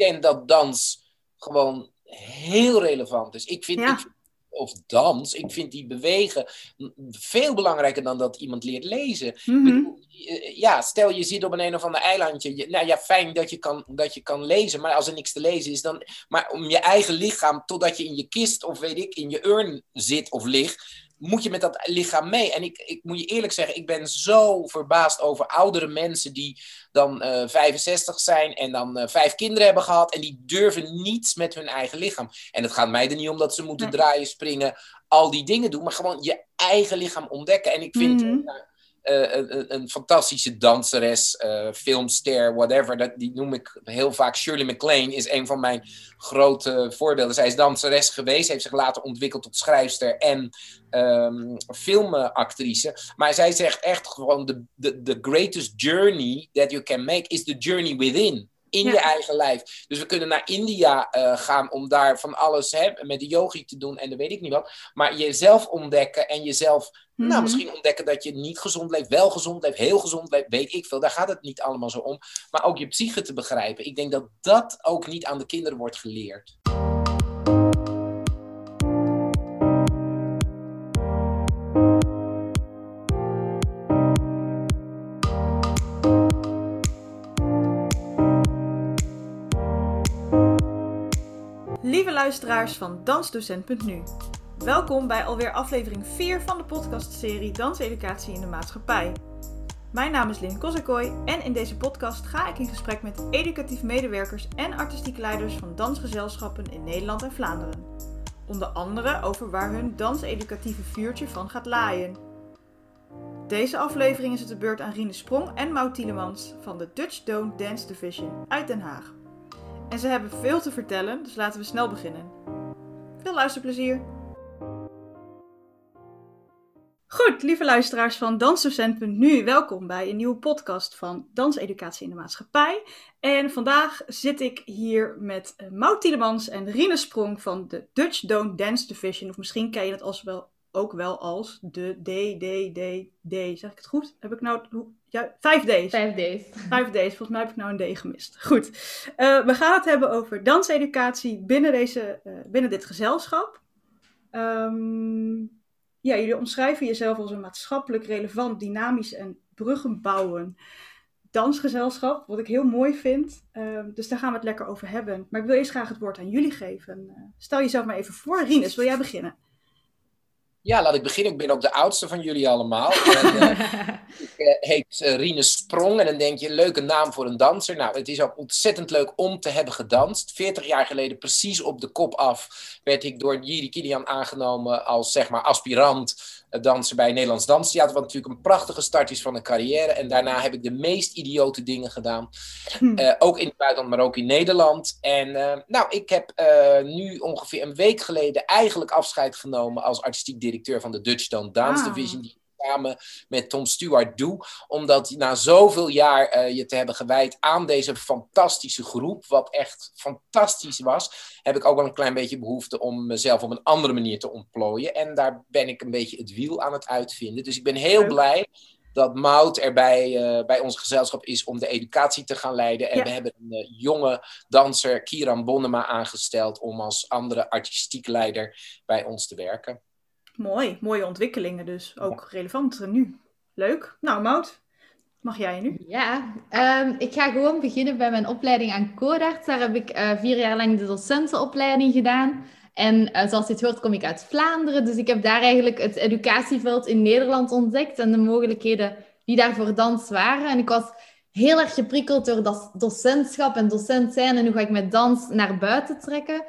denk dat dans gewoon heel relevant is. Ik vind, Ja. ik, of dans, ik vind die bewegen veel belangrijker dan dat iemand leert lezen. Mhm. eh, Ja, stel je zit op een een of ander eilandje. Je- nou ja, fijn dat je, kan, dat je kan lezen, maar als er niks te lezen is, dan. Maar om je eigen lichaam, totdat je in je kist of weet ik, in je urn zit of ligt, moet je met dat lichaam mee. En ik, ik moet je eerlijk zeggen, ik ben zo verbaasd over oudere mensen die dan eh 65 zijn en dan eh, vijf kinderen hebben gehad en die durven niets met hun eigen lichaam. En het gaat mij er niet om dat ze moeten draaien, springen, al die dingen doen, maar gewoon je eigen lichaam ontdekken. En ik vind Mhm. nou, eh, een, fantastische danseres, eh, filmster, whatever. Dat, die noem ik heel vaak. Shirley MacLaine is een van mijn grote voorbeelden. Zij is danseres geweest, heeft zich later ontwikkeld tot schrijfster en ehm, filmactrice. Maar zij zegt echt gewoon: the, the, the greatest journey that you can make is the journey within. In Ja. je eigen lijf. Dus we kunnen naar India eh, gaan om daar van alles hè, met de yogi te doen en dan weet ik niet wat. Maar jezelf ontdekken en jezelf nou, Mhm. misschien ontdekken dat je niet gezond leeft, wel gezond leeft, heel gezond leeft, weet ik veel. Daar gaat het niet allemaal zo om. Maar ook je psyche te begrijpen. Ik denk dat dat ook niet aan de kinderen wordt geleerd. Lieve luisteraars van Dansdocent.nu. Welkom bij alweer aflevering 4 van de podcastserie Danseducatie in de Maatschappij. Mijn naam is Lynn Kozakooi en in deze podcast ga ik in gesprek met educatief medewerkers en artistiek leiders van dansgezelschappen in Nederland en Vlaanderen. Onder andere over waar hun danseducatieve vuurtje van gaat laaien. Deze aflevering is het de beurt aan Rine Sprong en Maud Tielemans van de Dutch Don't Dance Division uit Den Haag. En ze hebben veel te vertellen, dus laten we snel beginnen. Veel luisterplezier! Goed, lieve luisteraars van Dansdocent.nu, welkom bij een nieuwe podcast van Danseducatie in de Maatschappij. En vandaag zit ik hier met eh, Maud Tielemans en Rine Sprong van de Dutch Don't Dance Division. Of misschien ken je het als wel, ook wel als de DDDD. Zeg ik het goed? Heb ik nou... Ja, 5 D's. Vijf days. Vijf D's. Volgens mij heb ik nou een D gemist. Goed. Eh, we gaan het hebben over danseducatie binnen, deze, eh, binnen dit gezelschap. Ehm, ja, jullie omschrijven jezelf als een maatschappelijk relevant, dynamisch en bruggenbouwen dansgezelschap. Wat ik heel mooi vind. Ehm, dus daar gaan we het lekker over hebben. Maar ik wil eerst graag het woord aan jullie geven. Eh, stel jezelf maar even voor. Rines, wil jij beginnen? Ja, laat ik beginnen. Ik ben ook de oudste van jullie allemaal. En, eh, ik eh, heet eh, Rine Sprong en dan denk je, leuke naam voor een danser. Nou, het is ook ontzettend leuk om te hebben gedanst. 40 jaar geleden, precies op de kop af, werd ik door Jiri Kilian aangenomen als zeg maar aspirant eh, danser bij Nederlands Danstheater. Wat natuurlijk een prachtige start is van een carrière. En daarna heb ik de meest idiote dingen gedaan. Hm. Eh, ook in het buitenland, maar ook in Nederland. En eh, nou, ik heb nu ongeveer een week geleden eigenlijk afscheid genomen als artistiek directeur van de Dutch Don't Dance Ah. Division. Die samen met Tom Stewart doe. Omdat na zoveel jaar eh, je te hebben gewijd aan deze fantastische groep, wat echt fantastisch was, heb ik ook wel een klein beetje behoefte om mezelf op een andere manier te ontplooien. En daar ben ik een beetje het wiel aan het uitvinden. Dus ik ben heel blij dat Mout erbij eh, bij ons gezelschap is om de educatie te gaan leiden. En Ja. we hebben een eh, jonge danser, Kieran Bonnema, aangesteld om als andere artistiek leider bij ons te werken. Mooi, mooie ontwikkelingen dus. Ook relevant nu. Leuk. Nou, Maud, mag jij nu? Ja, ehm, ik ga gewoon beginnen bij mijn opleiding aan Codarts. Daar heb ik eh, vier jaar lang de docentenopleiding gedaan. En eh, zoals je het hoort, kom ik uit Vlaanderen. Dus ik heb daar eigenlijk het educatieveld in Nederland ontdekt en de mogelijkheden die daar voor dans waren. En ik was heel erg geprikkeld door dat docentschap en docent zijn en hoe ga ik met dans naar buiten trekken.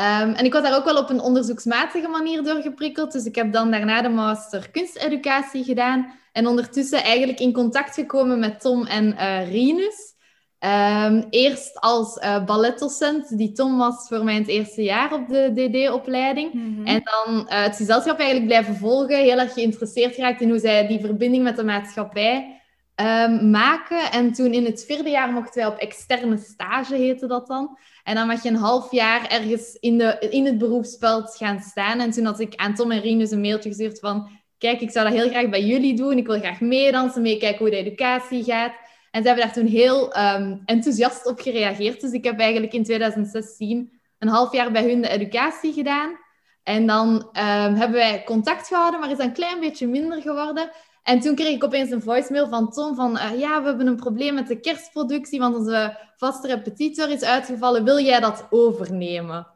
Ehm, en ik was daar ook wel op een onderzoeksmatige manier door geprikkeld. Dus ik heb dan daarna de master kunsteducatie gedaan. En ondertussen eigenlijk in contact gekomen met Tom en eh Rinus. Ehm, eerst als eh balletdocent, die Tom was voor mij in het eerste jaar op de DD-opleiding. Mhm. En dan eh, het gezelschap eigenlijk blijven volgen. Heel erg geïnteresseerd geraakt in hoe zij die verbinding met de maatschappij ehm, maken. En toen in het vierde jaar mochten wij op externe stage, heette dat dan. En dan mag je een half jaar ergens in, de, in het beroepsveld gaan staan. En toen had ik aan Tom en Rinus een mailtje gestuurd van... Kijk, ik zou dat heel graag bij jullie doen. Ik wil graag meedansen, meekijken hoe de educatie gaat. En ze hebben daar toen heel ehm, enthousiast op gereageerd. Dus ik heb eigenlijk in 2016 een half jaar bij hun de educatie gedaan. En dan ehm, hebben wij contact gehouden, maar is een klein beetje minder geworden. En toen kreeg ik opeens een voicemail van Tom van... Eh, ja, we hebben een probleem met de kerstproductie, want onze vaste repetitor is uitgevallen. Wil jij dat overnemen?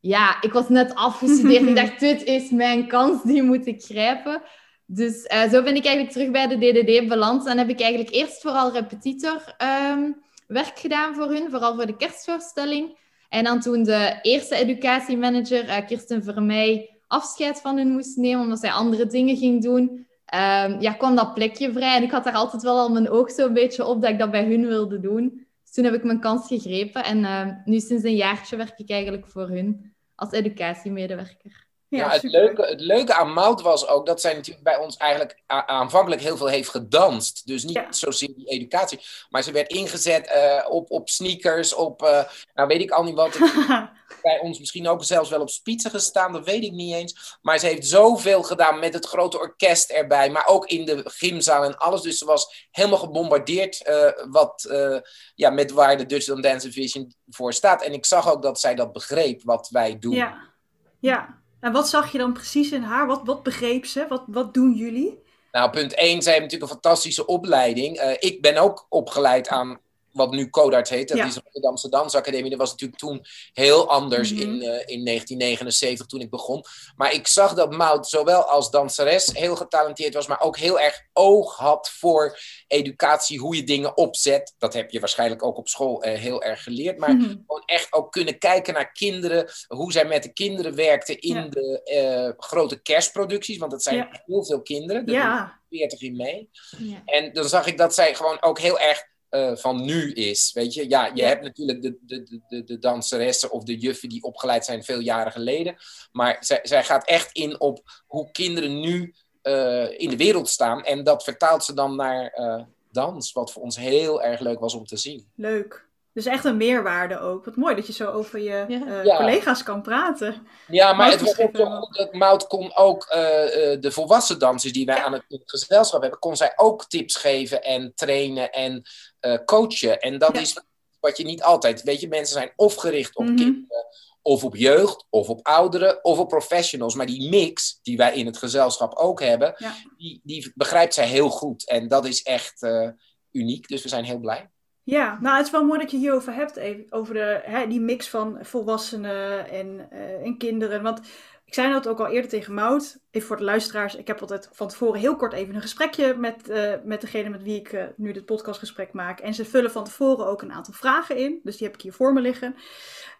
Ja, ik was net afgestudeerd. ik dacht, dit is mijn kans, die moet ik grijpen. Dus uh, zo ben ik eigenlijk terug bij de DDD beland. En heb ik eigenlijk eerst vooral repetitor um, werk gedaan voor hun, vooral voor de kerstvoorstelling. En dan toen de eerste educatiemanager, uh, Kirsten Vermeij, afscheid van hun moest nemen, omdat zij andere dingen ging doen, um, ja, kwam dat plekje vrij. En ik had daar altijd wel al mijn oog zo'n beetje op dat ik dat bij hun wilde doen. Dus toen heb ik mijn kans gegrepen. En uh, nu sinds een jaartje werk ik eigenlijk voor hun als educatiemedewerker. Ja, het, leuke, het leuke aan Mout was ook dat zij natuurlijk bij ons eigenlijk aanvankelijk heel veel heeft gedanst. Dus niet zozeer die educatie. Maar ze werd ingezet uh, op, op sneakers, op, uh, nou weet ik al niet wat. bij ons misschien ook zelfs wel op spitsen gestaan, dat weet ik niet eens. Maar ze heeft zoveel gedaan met het grote orkest erbij. Maar ook in de gymzaal en alles. Dus ze was helemaal gebombardeerd uh, wat, ja, met waar de Dutch Dance Vision voor staat. En ik zag ook dat zij dat begreep, wat wij doen. Ja, ja. En wat zag je dan precies in haar? Wat, wat begreep ze? Wat, wat doen jullie? Nou, punt 1, zij heeft natuurlijk een fantastische opleiding. Uh, ik ben ook opgeleid aan wat nu Codarts heet, dat is de Rotterdamse Dansacademie. Dat was natuurlijk toen heel anders mm -hmm. in, uh, in 1979 toen ik begon. Maar ik zag dat Maud zowel als danseres heel getalenteerd was, maar ook heel erg oog had voor educatie, hoe je dingen opzet. Dat heb je waarschijnlijk ook op school uh, heel erg geleerd. Maar mm -hmm. gewoon echt ook kunnen kijken naar kinderen, hoe zij met de kinderen werkten in ja. de uh, grote kerstproducties. Want dat zijn ja. heel veel kinderen. Daar ja. 40 in mee. En dan zag ik dat zij gewoon ook heel erg uh, van nu is. Weet je, ja, je ja. hebt natuurlijk de, de, de, de danseressen of de juffen die opgeleid zijn veel jaren geleden. Maar zij, zij gaat echt in op hoe kinderen nu uh, in de wereld staan. En dat vertaalt ze dan naar uh, dans, wat voor ons heel erg leuk was om te zien. Leuk. Dus echt een meerwaarde ook. Wat mooi dat je zo over je ja. Uh, ja. collega's kan praten. Ja, maar het was ook zo goed dat Mout kon ook uh, uh, de volwassen dansers die wij ja. aan het, het, gezelschap hebben, kon zij ook tips geven en trainen en coachen. En dat is wat je niet altijd, weet je, mensen zijn of gericht op mm -hmm. kinderen, of op jeugd, of op ouderen, of op professionals. Maar die mix die wij in het gezelschap ook hebben, die, die begrijpt zij heel goed. En dat is echt uniek, dus we zijn heel blij. Ja, nou het is wel mooi dat je hierover hebt, over de, hè, die mix van volwassenen en, uh, en kinderen. Want ik zei dat ook al eerder tegen Mout, even voor de luisteraars. Ik heb altijd van tevoren heel kort even een gesprekje met, uh, met degene met wie ik uh, nu dit podcastgesprek maak. En ze vullen van tevoren ook een aantal vragen in, dus die heb ik hier voor me liggen.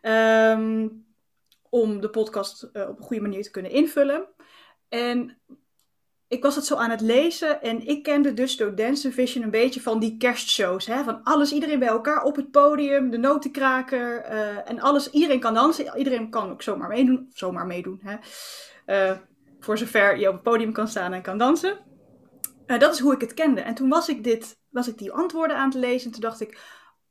Um, om de podcast op een goede manier te kunnen invullen. En ik was het zo aan het lezen en ik kende dus door Dance Vision een beetje van die kerstshows. Hè? Van alles, iedereen bij elkaar op het podium, de notenkraker uh, en alles. Iedereen kan dansen, iedereen kan ook zomaar meedoen. Zomaar meedoen, hè? Uh, voor zover je op het podium kan staan en kan dansen. Uh, dat is hoe ik het kende. En toen was ik, dit, was ik die antwoorden aan het lezen en toen dacht ik...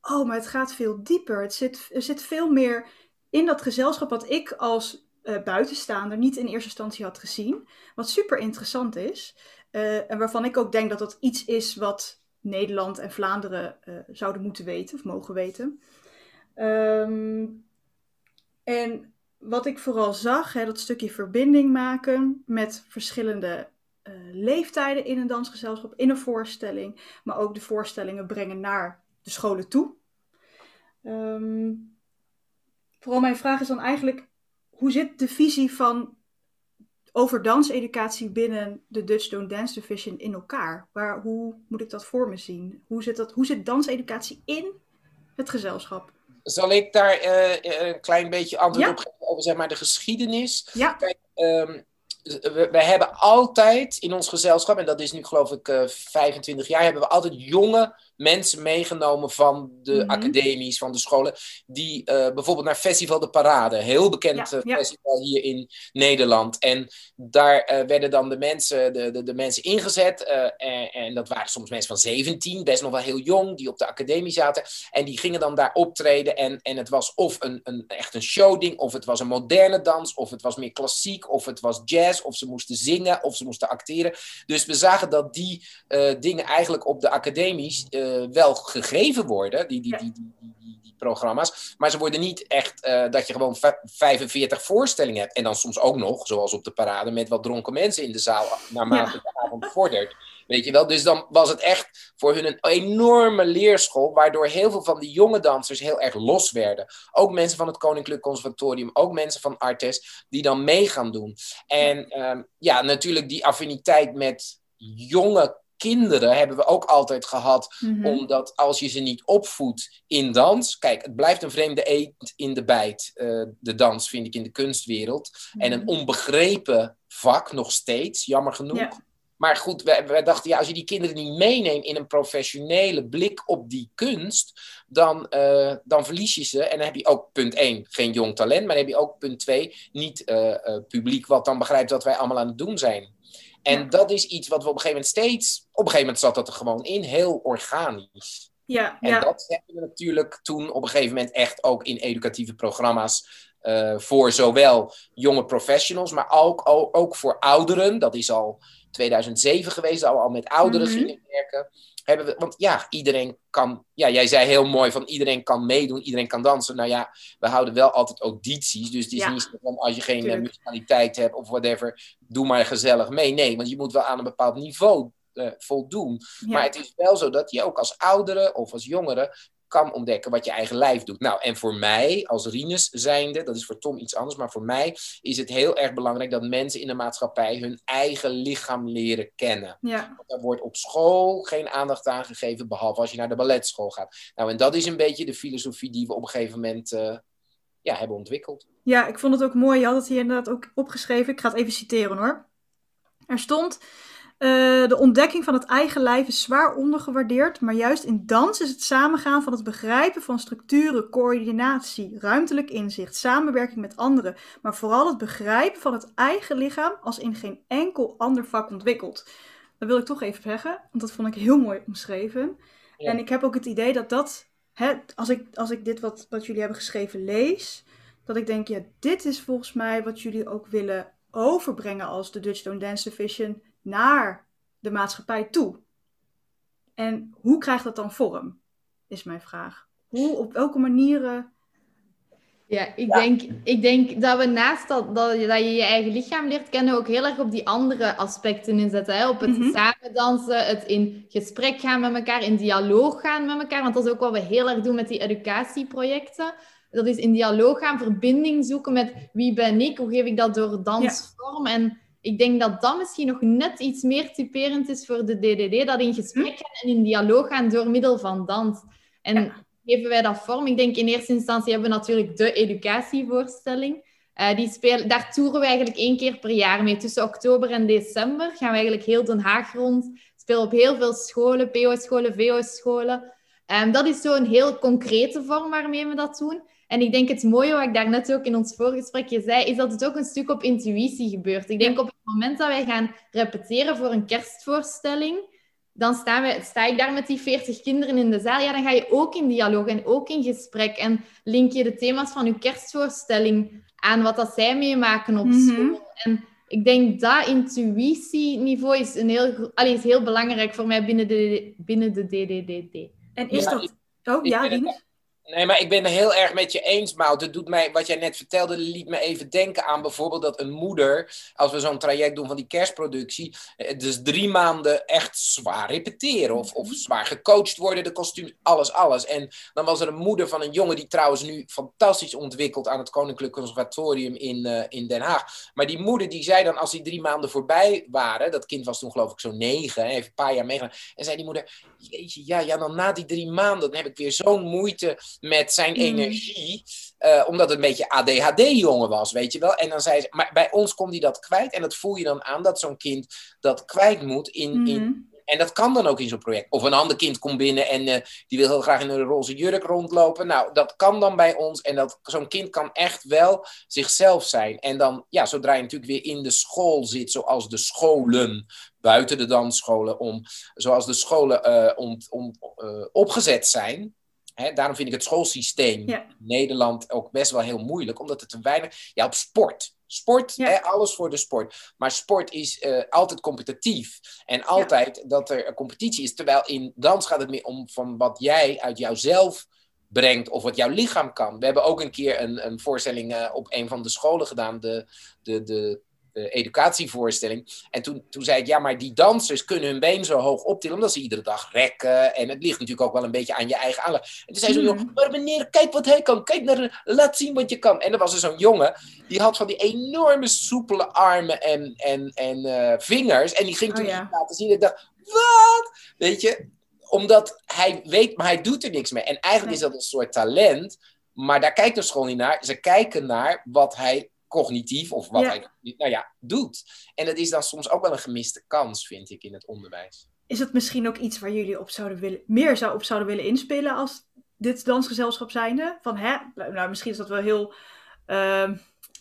Oh, maar het gaat veel dieper. Het zit, er zit veel meer in dat gezelschap wat ik als uh, buitenstaander niet in eerste instantie had gezien. Wat super interessant is. Uh, en waarvan ik ook denk dat dat iets is wat Nederland en Vlaanderen uh, zouden moeten weten of mogen weten. Um, en wat ik vooral zag, hè, dat stukje verbinding maken met verschillende leeftijden in een dansgezelschap, in een voorstelling, maar ook de voorstellingen brengen naar de scholen toe. Um, vooral mijn vraag is dan eigenlijk, hoe zit de visie van over danseducatie binnen de Dutch Don't Dance Division in elkaar? Waar, hoe moet ik dat voor me zien? Hoe zit, dat, hoe zit danseducatie in het gezelschap? Zal ik daar uh, een klein beetje antwoord ja? op geven over zeg maar, de geschiedenis? Ja. Kijk, um, we, we, hebben altijd in ons gezelschap, en dat is nu geloof ik uh, 25 jaar, hebben we altijd jonge mensen meegenomen van de mm -hmm. academies, van de scholen, die uh, bijvoorbeeld naar Festival de Parade, heel bekend ja, ja. festival hier in Nederland. En daar uh, werden dan de mensen, de, de, de mensen ingezet. En, en, dat waren soms mensen van 17, best nog wel heel jong, die op de academie zaten. En die gingen dan daar optreden. En, en het was of een, een, echt een showding, of het was een moderne dans, of het was meer klassiek, of het was jazz, of ze moesten zingen, of ze moesten acteren. Dus we zagen dat die dingen eigenlijk op de academies eh, wel gegeven worden, die, die, die, die, die, die programma's. Maar ze worden niet echt eh, dat je gewoon 45 voorstellingen hebt. En dan soms ook nog, zoals op de parade, met wat dronken mensen in de zaal naarmate de avond vordert. Weet je wel? Dus dan was het echt voor hun een enorme leerschool, waardoor heel veel van die jonge dansers heel erg los werden. Ook mensen van het Koninklijk Conservatorium, ook mensen van Artes, die dan mee gaan doen. En ehm, ja, natuurlijk die affiniteit met jonge kinderen hebben we ook altijd gehad. Mhm. Omdat als je ze niet opvoedt in dans. Kijk, het blijft een vreemde eend in de bijt. eh, de dans vind ik in de kunstwereld. En een onbegrepen vak nog steeds, jammer genoeg. Ja. Maar goed, wij, wij dachten, ja, als je die kinderen niet meeneemt in een professionele blik op die kunst, dan, eh, dan verlies je ze. En dan heb je ook punt 1, geen jong talent, maar dan heb je ook punt 2, niet eh, publiek wat dan begrijpt wat wij allemaal aan het doen zijn. En Ja. dat is iets wat we op een gegeven moment steeds, op een gegeven moment zat dat er gewoon in, heel organisch. Ja, En ja. dat hebben we natuurlijk toen op een gegeven moment echt ook in educatieve programma's eh, voor zowel jonge professionals, maar ook, ook, ook voor ouderen. Dat is al 2007 geweest, dat we al met ouderen Mhm. gingen werken. Hebben we, want ja, iedereen kan, ja, jij zei heel mooi van iedereen kan meedoen, iedereen kan dansen. Nou ja, we houden wel altijd audities, dus het is Ja. niet zo van als je geen eh, Tuurlijk. musicaliteit hebt of whatever, doe maar gezellig mee. Nee, want je moet wel aan een bepaald niveau eh, voldoen. ja. Maar het is wel zo dat je ook als oudere of als jongere kan ontdekken wat je eigen lijf doet. Nou, en voor mij, als Rinus zijnde, dat is voor Tom iets anders, maar voor mij is het heel erg belangrijk dat mensen in de maatschappij hun eigen lichaam leren kennen. ja. Want daar wordt op school geen aandacht aan gegeven, behalve als je naar de balletschool gaat. Nou, en dat is een beetje de filosofie die we op een gegeven moment eh, ja, hebben ontwikkeld. Ja, ik vond het ook mooi. Je had het hier inderdaad ook opgeschreven. Ik ga het even citeren hoor. Er stond: eh, De ontdekking van het eigen lijf is zwaar ondergewaardeerd, maar juist in dans is het samengaan van het begrijpen van structuren, coördinatie, ruimtelijk inzicht, samenwerking met anderen, maar vooral het begrijpen van het eigen lichaam als in geen enkel ander vak ontwikkeld. Dat wil ik toch even zeggen, want dat vond ik heel mooi omschreven. Ja. En ik heb ook het idee dat dat, hè, als, ik, als ik dit wat, wat jullie hebben geschreven lees, dat ik denk, ja, dit is volgens mij wat jullie ook willen overbrengen als de Dutch Don't Dance Division naar de maatschappij toe. En hoe krijgt dat dan vorm? Is mijn vraag. Hoe, op welke manieren? Ja, ik, Denk, ik denk dat we naast dat, dat, je, dat je je eigen lichaam leert kennen, ook heel erg op die andere aspecten inzetten. Hè? Op het Mhm. samen dansen, het in gesprek gaan met elkaar, in dialoog gaan met elkaar. Want dat is ook wat we heel erg doen met die educatieprojecten. Dat is in dialoog gaan, verbinding zoeken met wie ben ik, hoe geef ik dat door dans vorm. En ik denk dat dat misschien nog net iets meer typerend is voor de DDD, dat in gesprek gaan en in dialoog gaan door middel van dans. En Ja. geven wij dat vorm? Ik denk in eerste instantie hebben we natuurlijk de educatievoorstelling. Eh, die spelen, daar toeren we eigenlijk één keer per jaar mee. Tussen oktober en december gaan we eigenlijk heel Den Haag rond. Spelen op heel veel scholen, PO-scholen, VO-scholen. Ehm, dat is zo'n heel concrete vorm waarmee we dat doen. En ik denk het mooie, wat ik daarnet ook in ons voorgesprekje zei, is dat het ook een stuk op intuïtie gebeurt. Ik denk op het moment dat wij gaan repeteren voor een kerstvoorstelling, dan staan wij, sta ik daar met die 40 kinderen in de zaal. Ja, dan ga je ook in dialoog en ook in gesprek. En link je de thema's van je kerstvoorstelling aan wat dat zij meemaken op Mhm. school. En ik denk dat intuïtieniveau is, een heel, allee, is heel belangrijk voor mij binnen de, binnen de DDDD. En is Ja, dat... Oh, ik ja, Rinus? Nee, maar ik ben het heel erg met je eens, Mout. Het doet mij, wat jij net vertelde, liet me even denken aan bijvoorbeeld dat een moeder, als we zo'n traject doen van die kerstproductie, eh, dus drie maanden echt zwaar repeteren of, of zwaar gecoacht worden, de kostuums, alles, alles. En dan was er een moeder van een jongen die trouwens nu fantastisch ontwikkelt aan het Koninklijk Conservatorium in, eh, in Den Haag. Maar die moeder die zei dan, als die drie maanden voorbij waren, dat kind was toen geloof ik zo'n negen, heeft een paar jaar meegedaan, en zei die moeder, jeetje, ja, ja, dan na die drie maanden, dan heb ik weer zo'n moeite met zijn Mm. energie. eh, omdat het een beetje ADHD-jongen was, weet je wel. En dan zei ze, maar bij ons komt hij dat kwijt. En dat voel je dan aan dat zo'n kind dat kwijt moet. In, in, Mhm. en dat kan dan ook in zo'n project. Of een ander kind komt binnen en eh, die wil heel graag in een roze jurk rondlopen. Nou, dat kan dan bij ons. En dat, zo'n kind kan echt wel zichzelf zijn. En dan, ja, zodra je natuurlijk weer in de school zit, zoals de scholen, buiten de dansscholen, om, zoals de scholen eh, om, om, opgezet zijn. Hè, daarom vind ik het schoolsysteem Ja. in Nederland ook best wel heel moeilijk, omdat het te weinig. Ja, op sport. Sport, hè, alles voor de sport. Maar sport is eh, altijd competitief. En altijd dat er een competitie is. Terwijl in dans gaat het meer om van wat jij uit jouzelf brengt of wat jouw lichaam kan. We hebben ook een keer een, een voorstelling uh, op een van de scholen gedaan, de, de, de educatievoorstelling. En toen, toen zei ik, ja, maar die dansers kunnen hun been zo hoog optillen, omdat ze iedere dag rekken. En het ligt natuurlijk ook wel een beetje aan je eigen aanleg. En toen zei zo'n jongen, maar meneer, kijk wat hij kan. Kijk naar, laat zien wat je kan. En er was er zo'n jongen, die had van die enorme soepele armen en, en, en uh, vingers. En die ging toen oh, ja. laten zien. En ik dacht, wat? Weet je, omdat hij weet, maar hij doet er niks mee. En eigenlijk is dat een soort talent, maar daar kijkt de school niet naar. Ze kijken naar wat hij cognitief of wat hij nou ja, doet. En dat is dan soms ook wel een gemiste kans, vind ik, in het onderwijs. Is het misschien ook iets waar jullie op zouden willen, meer zou, op zouden willen inspelen als dit dansgezelschap zijnde? Van hè, nou misschien is dat wel heel uh,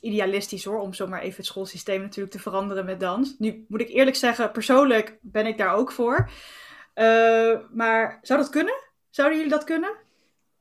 idealistisch hoor, om zomaar even het schoolsysteem natuurlijk te veranderen met dans. Nu moet ik eerlijk zeggen, persoonlijk ben ik daar ook voor. Uh, maar zou dat kunnen? Zouden jullie dat kunnen?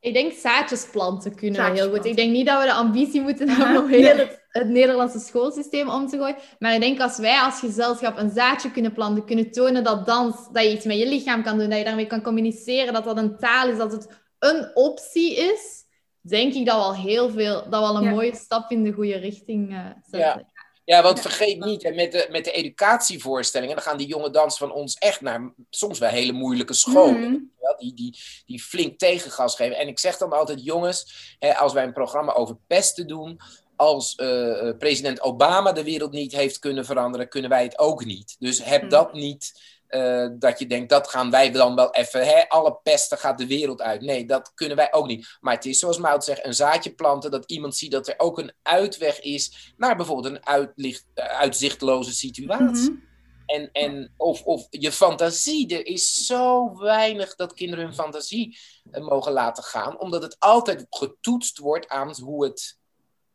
Ik denk zaadjes planten kunnen zaadjes heel goed. Ik denk niet dat we de ambitie moeten hebben om heel het, het, Nederlandse schoolsysteem om te gooien. Maar ik denk als wij als gezelschap een zaadje kunnen planten, kunnen tonen dat dans, dat je iets met je lichaam kan doen, dat je daarmee kan communiceren, dat dat een taal is, dat het een optie is, denk ik dat we al heel veel, dat we al een mooie stap in de goede richting uh, zetten. Ja. Ja, want vergeet niet, met de, met de educatievoorstellingen, dan gaan die jonge dansers van ons echt naar soms wel hele moeilijke scholen. Mm. Die, die, die flink tegengas geven. En ik zeg dan altijd, jongens, hè, als wij een programma over pesten doen, als uh, president Obama de wereld niet heeft kunnen veranderen, kunnen wij het ook niet. Dus heb mm. dat niet uh, dat je denkt, dat gaan wij dan wel even, hè, alle pesten gaat de wereld uit. Nee, dat kunnen wij ook niet. Maar het is zoals Mout zegt, een zaadje planten, dat iemand ziet dat er ook een uitweg is naar bijvoorbeeld een uitlicht, uh, uitzichtloze situatie. Mm -hmm. En, en of, of je fantasie, er is zo weinig dat kinderen hun fantasie uh, mogen laten gaan, omdat het altijd getoetst wordt aan hoe het,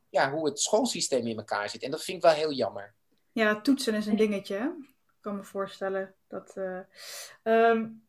ja, hoe het schoolsysteem in elkaar zit. En dat vind ik wel heel jammer. Ja, toetsen is een dingetje. Kan me voorstellen dat. Uh, um...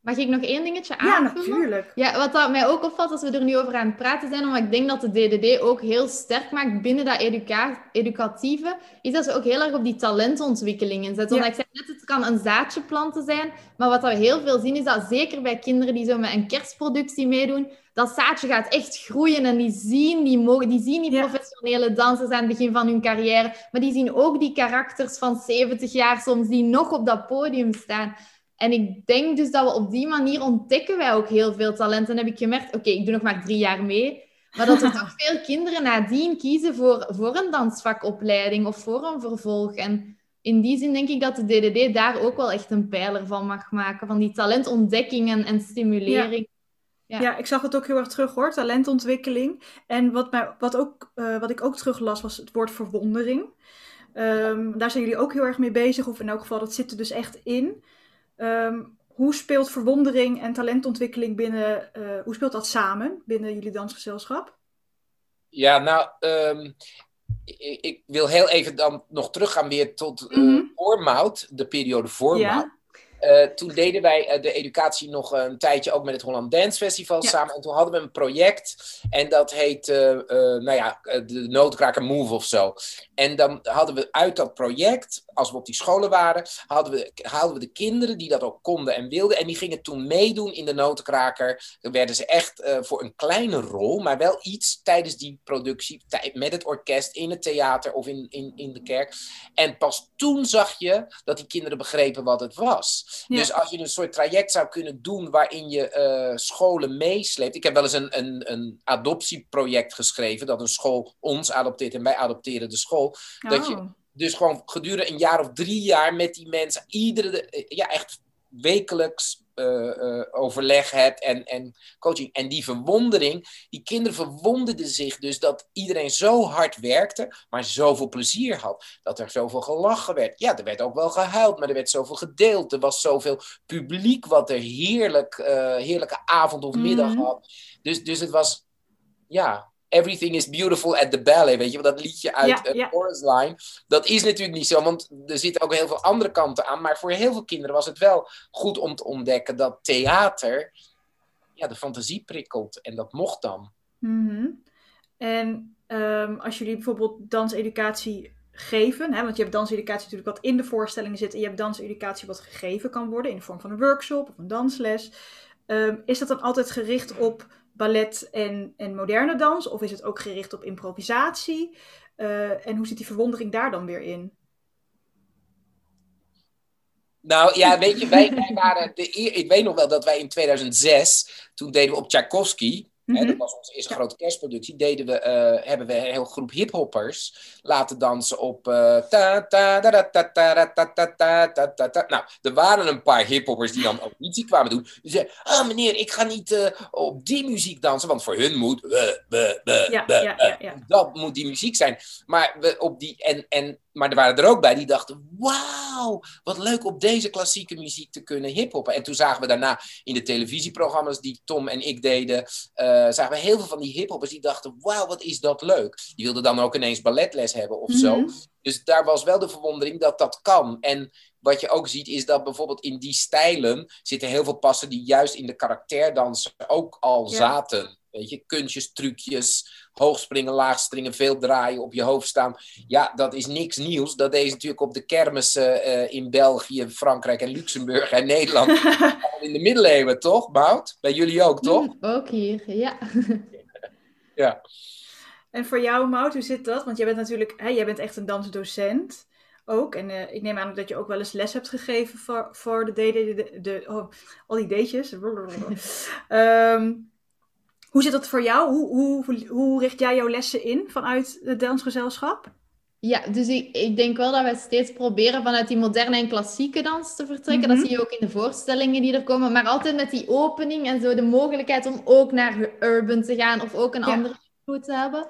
Mag ik nog één dingetje aanvullen? Ja, natuurlijk. Ja, wat dat mij ook opvalt als we er nu over aan het praten zijn, omdat ik denk dat de DDD ook heel sterk maakt binnen dat educa educatieve, is dat ze ook heel erg op die talentontwikkeling inzetten. Ja. ik zei net, het kan een zaadje planten zijn, maar wat we heel veel zien is dat zeker bij kinderen die zo met een kerstproductie meedoen, dat zaadje gaat echt groeien en die zien die, mogen, die, zien die ja. professionele dansers aan het begin van hun carrière, maar die zien ook die karakters van 70 jaar soms die nog op dat podium staan. En ik denk dus dat we op die manier ontdekken wij ook heel veel talent. En heb ik gemerkt, oké, okay, ik doe nog maar drie jaar mee, maar dat er toch veel kinderen nadien kiezen voor, voor een dansvakopleiding of voor een vervolg. En in die zin denk ik dat de DDD daar ook wel echt een pijler van mag maken, van die talentontdekking en, en stimulering. Ja. Ja. ik zag het ook heel erg terug hoor, talentontwikkeling. En wat, mij, wat, ook, uh, wat ik ook teruglas was het woord verwondering. Um, daar zijn jullie ook heel erg mee bezig, of in elk geval, dat zit er dus echt in. Um, hoe speelt verwondering en talentontwikkeling binnen, uh, hoe speelt dat samen binnen jullie dansgezelschap? Ja, nou, um, ik, ik, wil heel even dan nog teruggaan weer tot uh, mm -hmm. voormout, de periode voormout. Ja. Uh, toen deden wij uh, de educatie nog een tijdje ook met het Holland Dance Festival ja. samen. En toen hadden we een project en dat heet, uh, nou ja, de Noodkraker Move of zo. En dan hadden we uit dat project, als we op die scholen waren, hadden we, haalden we de kinderen die dat ook konden en wilden. En die gingen toen meedoen in de Noodkraker. Dan werden ze echt voor een kleine rol, maar wel iets tijdens die productie, met het orkest, in het theater of in, in, in de kerk. En pas toen zag je dat die kinderen begrepen wat het was. Ja. Dus als je een soort traject zou kunnen doen waarin je uh, scholen meesleept. Ik heb wel eens een, een, een adoptieproject geschreven, dat een school ons adopteert en wij adopteren de school. Oh. Dat je dus gewoon gedurende een jaar of drie jaar met die mensen, iedere, ja, echt wekelijks uh, uh, overleg hebt en, en coaching. En die verwondering, die kinderen verwonderden zich dus dat iedereen zo hard werkte, maar zoveel plezier had. Dat er zoveel gelachen werd. Ja, er werd ook wel gehuild, maar er werd zoveel gedeeld. Er was zoveel publiek wat er heerlijk, uh, heerlijke avond of middag mm -hmm. had. Dus, dus het was, ja, Everything is Beautiful at the Ballet, weet je wel, dat liedje uit ja, ja. Chorus Line. Dat is natuurlijk niet zo, want er zitten ook heel veel andere kanten aan. Maar voor heel veel kinderen was het wel goed om te ontdekken dat theater ja, de fantasie prikkelt. En dat mocht dan. Mm -hmm. En ehm, als jullie bijvoorbeeld danseducatie geven, hè, want je hebt danseducatie natuurlijk wat in de voorstellingen zit en je hebt danseducatie wat gegeven kan worden in de vorm van een workshop of een dansles. Ehm, is dat dan altijd gericht op ballet en, en moderne dans of is het ook gericht op improvisatie? Uh, en hoe zit die verwondering daar dan weer in? Nou ja, weet je, wij, wij waren de, ik weet nog wel dat wij in 2006, toen deden we op Tchaikovsky, dat mhm. was onze eerste grote kerstproductie. Deden we, eh, hebben we een hele groep hiphoppers laten dansen op. Nou, er waren een paar hiphoppers die dan auditie kwamen doen. Die zeiden: Ah, meneer, ik ga niet eh, op die muziek dansen, want voor hun moet. Dat moet die muziek zijn. Maar we op die. En, en maar er waren er ook bij die dachten: wauw, wat leuk op deze klassieke muziek te kunnen hiphoppen. En toen zagen we daarna in de televisieprogramma's die Tom en ik deden, uh, zagen we heel veel van die hiphoppers die dachten: wauw, wat is dat leuk. Die wilden dan ook ineens balletles hebben of zo. Mhm. Dus daar was wel de verwondering dat dat kan. En wat je ook ziet is dat bijvoorbeeld in die stijlen zitten heel veel passen die juist in de karakterdansen ook al zaten. Weet je, kunstjes, trucjes, hoogspringen, laagspringen, veel draaien, op je hoofd staan. Ja, dat is niks nieuws. Dat deed natuurlijk op de kermissen uh, in België, Frankrijk en Luxemburg en Nederland. in de middeleeuwen, toch, Bout? Bij jullie ook, toch? Mm, ook hier, ja. ja. En voor jou, Mout, hoe zit dat? Want jij bent natuurlijk, hè, jij bent echt een dansdocent ook. En uh, ik neem aan dat je ook wel eens les hebt gegeven voor, voor de, de, de, de oh, al die deetjes. um, Hoe zit dat voor jou? Hoe, hoe, hoe richt jij jouw lessen in vanuit het dansgezelschap? Ja, dus ik, ik denk wel dat wij steeds proberen vanuit die moderne en klassieke dans te vertrekken. Dat mhm. zie je ook in de voorstellingen die er komen. Maar altijd met die opening en zo de mogelijkheid om ook naar urban te gaan of ook een andere show te hebben.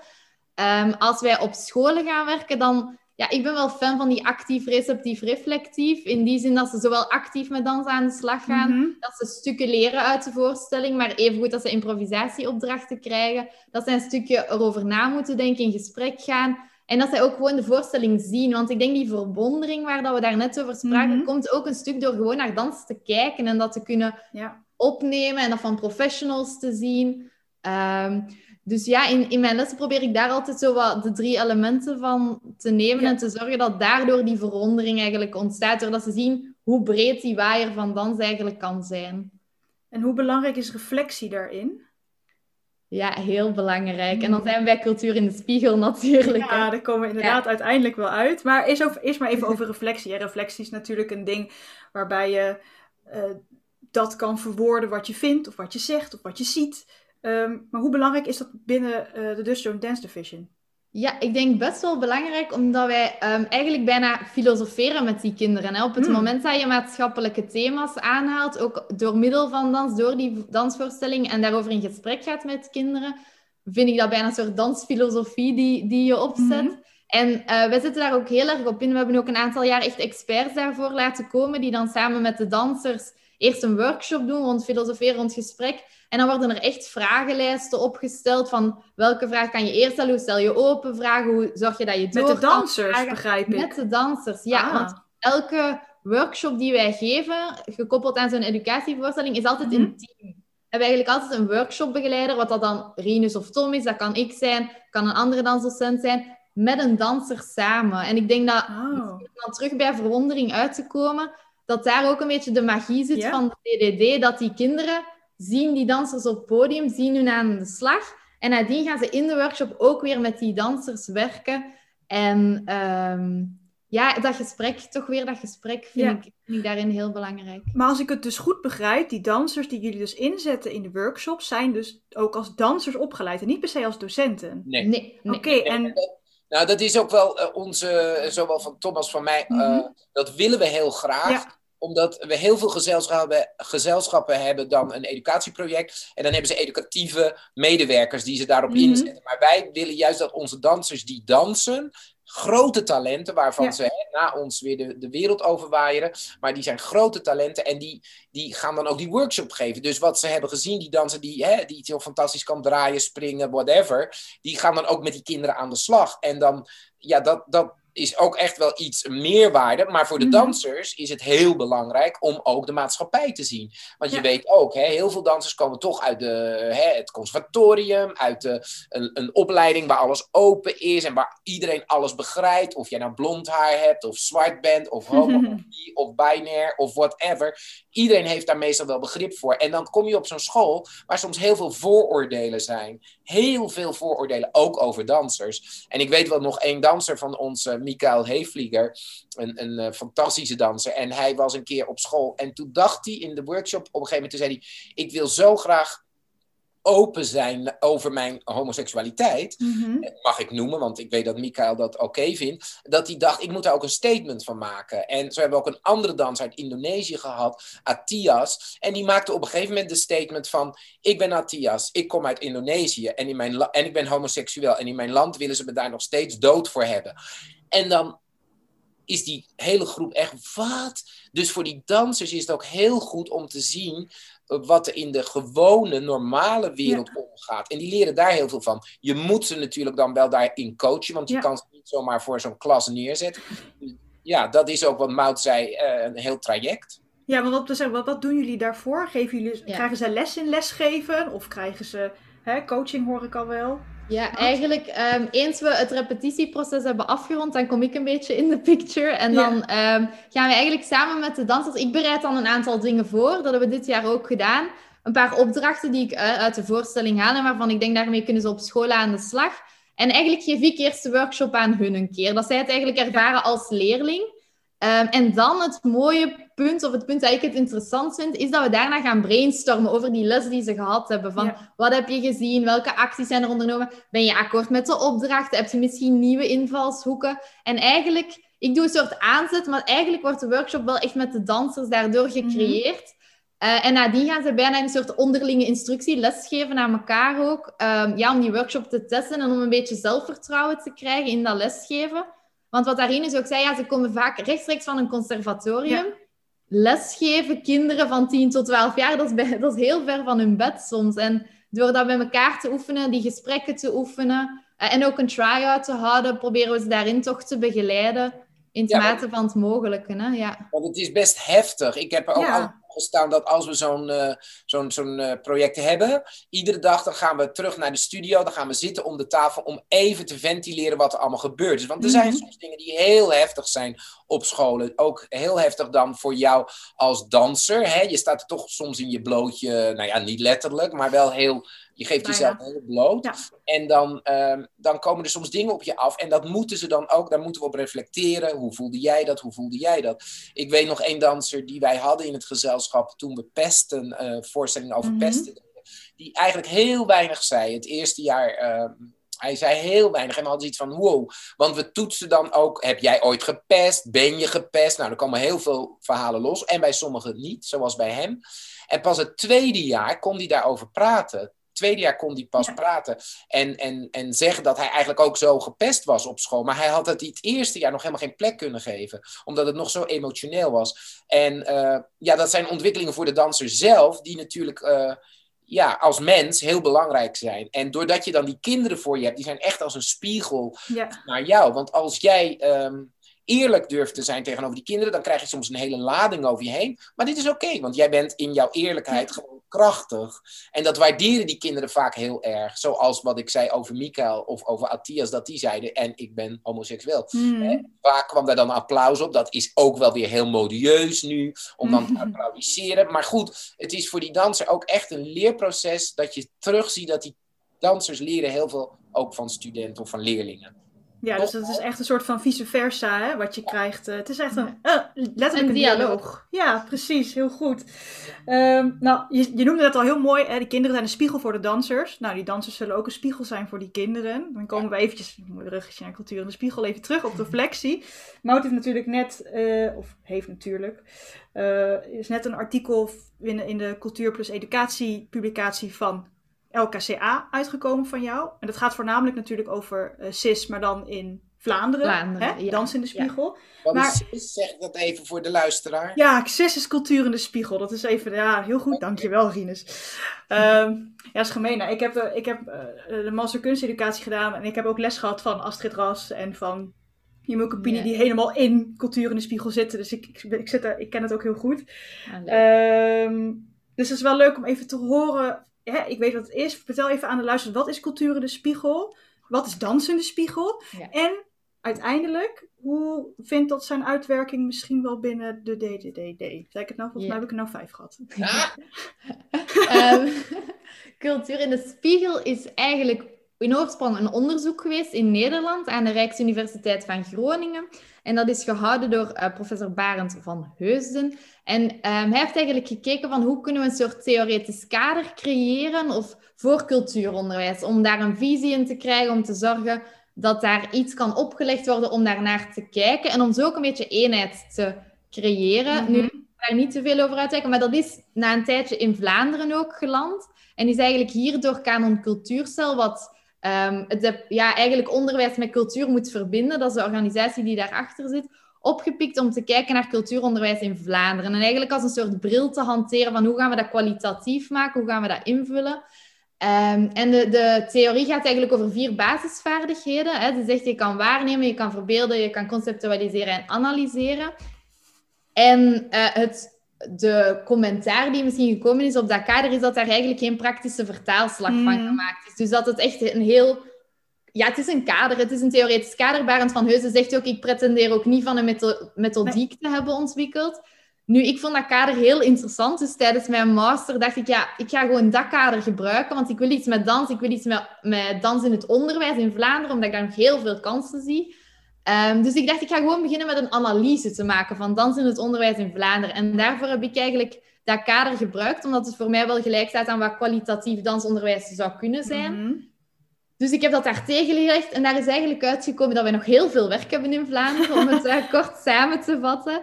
Um, als wij op scholen gaan werken, dan ja, ik ben wel fan van die actief, receptief, reflectief. In die zin dat ze zowel actief met dans aan de slag gaan, mhm. dat ze stukken leren uit de voorstelling, maar evengoed dat ze improvisatieopdrachten krijgen, dat ze een stukje erover na moeten denken, in gesprek gaan. En dat zij ook gewoon de voorstelling zien. Want ik denk die verwondering waar dat we daar net over spraken, mhm. komt ook een stuk door gewoon naar dans te kijken en dat te kunnen ja. opnemen en dat van professionals te zien. Um, dus ja, in, in mijn lessen probeer ik daar altijd zo wat de drie elementen van te nemen en te zorgen dat daardoor die verwondering eigenlijk ontstaat, doordat ze zien hoe breed die waaier van dans eigenlijk kan zijn. En hoe belangrijk is reflectie daarin? Ja, heel belangrijk. En dan hmm. zijn we bij cultuur in de spiegel natuurlijk. Ja, daar komen we inderdaad uiteindelijk wel uit. Maar eerst, over, eerst maar even over reflectie. Reflectie is natuurlijk een ding waarbij je uh, dat kan verwoorden wat je vindt, of wat je zegt, of wat je ziet. Ehm, maar hoe belangrijk is dat binnen uh, de Dustone Dance Division? Ja, ik denk best wel belangrijk, omdat wij um, eigenlijk bijna filosoferen met die kinderen. Hè? Op het hmm. moment dat je maatschappelijke thema's aanhaalt, ook door middel van dans, door die dansvoorstelling en daarover in gesprek gaat met kinderen, vind ik dat bijna een soort dansfilosofie die, die je opzet. Hmm. En uh, wij zitten daar ook heel erg op in. We hebben ook een aantal jaar echt experts daarvoor laten komen, die dan samen met de dansers eerst een workshop doen rond filosoferen, rond gesprek. En dan worden er echt vragenlijsten opgesteld van welke vraag kan je eerst stellen, hoe stel je open vragen, hoe zorg je dat je door Met de dansers, begrijp ik. Met de dansers, ja. Ah. Want elke workshop die wij geven, gekoppeld aan zo'n educatievoorstelling, is altijd mm een team. We hebben eigenlijk altijd een workshopbegeleider, wat dat dan Rinus of Tom is, dat kan ik zijn, kan een andere dansdocent zijn, met een danser samen. En ik denk dat, oh. dan terug bij verwondering uit te komen, dat daar ook een beetje de magie zit van de DDD, dat die kinderen zien die dansers op het podium, zien hun aan de slag. En nadien gaan ze in de workshop ook weer met die dansers werken. En ehm, ja, dat gesprek, toch weer dat gesprek, vind, ik, vind, ik, daarin heel belangrijk. Maar als ik het dus goed begrijp, die dansers die jullie dus inzetten in de workshops, zijn dus ook als dansers opgeleid en niet per se als docenten? Nee. nee, Oké, en... Nou, dat is ook wel uh, onze, zowel van Thomas van mij, uh, dat willen we heel graag. Ja omdat we heel veel gezelschappen, gezelschappen hebben dan een educatieproject. En dan hebben ze educatieve medewerkers die ze daarop mhm. inzetten. Maar wij willen juist dat onze dansers die dansen, grote talenten, waarvan ze hè, na ons weer de, de wereld overwaaieren. Maar die zijn grote talenten en die, die gaan dan ook die workshop geven. Dus wat ze hebben gezien, die dansen die, hè, die heel fantastisch kan draaien, springen, whatever. Die gaan dan ook met die kinderen aan de slag. En dan, ja, dat, dat, is ook echt wel iets meerwaarde. Maar voor de Mhm. dansers is het heel belangrijk om ook de maatschappij te zien. Want je Ja. weet ook, hè, heel veel dansers komen toch uit de, hè, het conservatorium, uit de, een, een opleiding waar alles open is en waar iedereen alles begrijpt. Of jij nou blond haar hebt, of zwart bent, of homo, of bi, of binair, of whatever. Iedereen heeft daar meestal wel begrip voor. En dan kom je op zo'n school waar soms heel veel vooroordelen zijn. Heel veel vooroordelen, ook over dansers. En ik weet wel nog één danser van ons, eh, Mikael Heefvlieger, een, een eh, fantastische danser. En hij was een keer op school en toen dacht hij in de workshop, op een gegeven moment, toen zei hij, ik wil zo graag open zijn over mijn homoseksualiteit Mhm. mag ik noemen, want ik weet dat Mikael dat oké vindt, dat hij dacht, ik moet daar ook een statement van maken. En zo hebben we ook een andere dans uit Indonesië gehad, Atias, en die maakte op een gegeven moment de statement van, ik ben Atias, ik kom uit Indonesië en, in mijn en ik ben homoseksueel en in mijn land willen ze me daar nog steeds dood voor hebben. En dan is die hele groep echt, wat? Dus voor die dansers is het ook heel goed om te zien eh, wat er in de gewone, normale wereld omgaat. En die leren daar heel veel van. Je moet ze natuurlijk dan wel daarin coachen, want je Ja. kan ze niet zomaar voor zo'n klas neerzetten. Ja, dat is ook wat Mout zei, eh, een heel traject. Ja, maar wat, wat, wat doen jullie daarvoor? Geven jullie, Ja. Krijgen ze les in lesgeven? Of krijgen ze hè, coaching, hoor ik al wel? Ja, eigenlijk ehm, eens we het repetitieproces hebben afgerond, dan kom ik een beetje in de picture. En Ja. dan ehm, gaan we eigenlijk samen met de dansers... Ik bereid dan een aantal dingen voor, dat hebben we dit jaar ook gedaan. Een paar opdrachten die ik eh, uit de voorstelling haal en waarvan ik denk, daarmee kunnen ze op school aan de slag. En eigenlijk geef ik eerst de workshop aan hun een keer. Dat zij het eigenlijk ervaren als leerling. Ehm, en dan het mooie punt, of het punt dat ik het interessant vind, is dat we daarna gaan brainstormen over die les die ze gehad hebben. Van Ja. wat heb je gezien? Welke acties zijn er ondernomen? Ben je akkoord met de opdrachten? Heb je misschien nieuwe invalshoeken? En eigenlijk, ik doe een soort aanzet, maar eigenlijk wordt de workshop wel echt met de dansers daardoor gecreëerd. Eh, en nadien gaan ze bijna een soort onderlinge instructie lesgeven aan elkaar ook. Ehm, ja, om die workshop te testen en om een beetje zelfvertrouwen te krijgen in dat lesgeven. Want wat Darine ook zei, ja, ze komen vaak rechtstreeks van een conservatorium. Lesgeven kinderen van 10 tot 12 jaar, dat is, bij, dat is heel ver van hun bed soms. En door dat bij elkaar te oefenen, die gesprekken te oefenen eh, en ook een try-out te houden, proberen we ze daarin toch te begeleiden in Ja, maar- mate van het mogelijke. Hè? Ja. Want het is best heftig. Ik heb ook Ja. Al gestaan dat als we zo'n eh, zo'n zo'n eh, project hebben, iedere dag dan gaan we terug naar de studio, dan gaan we zitten om de tafel om even te ventileren wat er allemaal gebeurd is. Want er zijn Mhm. soms dingen die heel heftig zijn op scholen. Ook heel heftig dan voor jou als danser. Hè? Je staat er toch soms in je blootje, nou ja, niet letterlijk, maar wel heel, je geeft Nou jezelf ja. heel bloot. Ja. En dan, ehm, dan komen er soms dingen op je af. En dat moeten ze dan ook, daar moeten we op reflecteren. Hoe voelde jij dat? Hoe voelde jij dat? Ik weet nog één danser die wij hadden in het gezelschap toen we pesten, eh voorstellingen over Mhm. pesten Die eigenlijk heel weinig zei. Het eerste jaar, ehm, hij zei heel weinig. En we hadden iets van, wow. Want we toetsen dan ook, heb jij ooit gepest? Ben je gepest? Nou, er komen heel veel verhalen los. En bij sommigen niet, zoals bij hem. En pas het tweede jaar kon hij daarover praten tweede jaar kon hij pas Ja. praten en, en, en zeggen dat hij eigenlijk ook zo gepest was op school. Maar hij had het het eerste jaar nog helemaal geen plek kunnen geven, omdat het nog zo emotioneel was. En uh, ja, dat zijn ontwikkelingen voor de danser zelf, die natuurlijk uh, ja, als mens heel belangrijk zijn. En doordat je dan die kinderen voor je hebt, die zijn echt als een spiegel ja. naar jou. Want als jij. Um, eerlijk durft te zijn tegenover die kinderen, dan krijg je soms een hele lading over je heen. Maar dit is oké, okay, want jij bent in jouw eerlijkheid ja. gewoon krachtig. En dat waarderen die kinderen vaak heel erg. Zoals wat ik zei over Mikael of over Athias, dat die zeiden, en ik ben homoseksueel. Mm. Vaak kwam daar dan applaus op. Dat is ook wel weer heel modieus nu, om dan te applaudisseren. Maar goed, het is voor die danser ook echt een leerproces, dat je terugziet dat die dansers leren heel veel ook van studenten of van leerlingen. Ja, dus het is echt een soort van vice versa, hè, wat je ja. krijgt. Uh, het is echt een, uh, letterlijk een, een dialoog. dialoog. Ja, precies, heel goed. Um, nou, je, je noemde dat al heel mooi, hè, de kinderen zijn een spiegel voor de dansers. Nou, die dansers zullen ook een spiegel zijn voor die kinderen. Dan komen we eventjes, mooi ruggetje naar cultuur en de spiegel, even terug op reflectie. Mout heeft natuurlijk net, uh, of heeft natuurlijk, uh, is net een artikel in, in de Cultuur plus Educatie publicatie van LKCA uitgekomen van jou. En dat gaat voornamelijk natuurlijk over uh, CIS, maar dan in Vlaanderen. Vlaanderen hè? ja. Dans in de spiegel. Ja. Maar, CIS? Zeg dat even voor de luisteraar. Ja, CIS is cultuur in de spiegel. Dat is even, ja, heel goed. Dankjewel, Rinus. Um, ja, is gemeen. Nou, ik heb, uh, ik heb uh, de master kunsteducatie gedaan en ik heb ook les gehad van Astrid Ras en van ook opinie die helemaal in cultuur in de spiegel zitten. Dus ik, ik, ik, zit er, ik ken het ook heel goed. Ehm, dus het is wel leuk om even te horen. Hè, ik weet wat het is. Vertel even aan de luisteraars. Wat is cultuur in de spiegel? Wat is dans in de spiegel? En uiteindelijk, hoe vindt dat zijn uitwerking misschien wel binnen de DDDD? Zeg ik het nou? Volgens mij heb ik er nou vijf gehad. um, cultuur in de spiegel is eigenlijk in oorsprong een onderzoek geweest in Nederland aan de Rijksuniversiteit van Groningen. En dat is gehouden door uh, professor Barend van Heusden. En um, hij heeft eigenlijk gekeken van hoe kunnen we een soort theoretisch kader creëren of voor cultuuronderwijs, om daar een visie in te krijgen, om te zorgen dat daar iets kan opgelegd worden om daarnaar te kijken en om zo ook een beetje eenheid te creëren. Mm -hmm. Nu, daar niet te veel over uitwijken, maar dat is na een tijdje in Vlaanderen ook geland. En is eigenlijk hier door Canon Cultuurcel, wat um, het ja, eigenlijk onderwijs met cultuur moet verbinden, dat is de organisatie die daarachter zit, opgepikt om te kijken naar cultuuronderwijs in Vlaanderen. En eigenlijk als een soort bril te hanteren van hoe gaan we dat kwalitatief maken, hoe gaan we dat invullen. Um, en de, de, theorie gaat eigenlijk over vier basisvaardigheden. Hè. Ze zegt je kan waarnemen, je kan verbeelden, je kan conceptualiseren en analyseren. En uh, het, de commentaar die misschien gekomen is op dat kader, is dat daar eigenlijk geen praktische vertaalslag mm. van gemaakt is. Dus dat het echt een heel... Ja, het is een kader, het is een theoretisch kader. Barend van Heusen zegt ook, ik pretendeer ook niet van een methodiek nee. te hebben ontwikkeld. Nu, ik vond dat kader heel interessant. Dus tijdens mijn master dacht ik, ja, ik ga gewoon dat kader gebruiken. Want ik wil iets met dans. Ik wil iets met, met dans in het onderwijs in Vlaanderen, omdat ik daar nog heel veel kansen zie. Um, dus ik dacht, ik ga gewoon beginnen met een analyse te maken van dans in het onderwijs in Vlaanderen. En daarvoor heb ik eigenlijk dat kader gebruikt, omdat het voor mij wel gelijk staat aan wat kwalitatief dansonderwijs zou kunnen zijn. Mm -hmm. Dus ik heb dat daar tegengelegd en daar is eigenlijk uitgekomen dat wij nog heel veel werk hebben in Vlaanderen, om het uh, kort samen te vatten.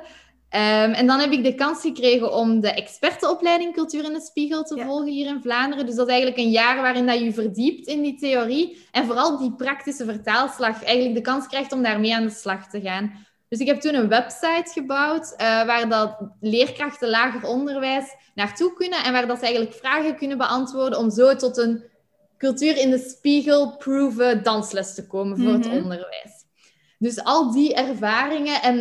Um, en dan heb ik de kans gekregen om de expertenopleiding Cultuur in de Spiegel te ja. volgen hier in Vlaanderen. Dus dat is eigenlijk een jaar waarin dat je verdiept in die theorie en vooral die praktische vertaalslag eigenlijk de kans krijgt om daarmee aan de slag te gaan. Dus ik heb toen een website gebouwd uh, waar dat leerkrachten lager onderwijs naartoe kunnen en waar dat ze eigenlijk vragen kunnen beantwoorden om zo tot een cultuur in de spiegel proeven dansles te komen voor mm -hmm. het onderwijs. Dus al die ervaringen en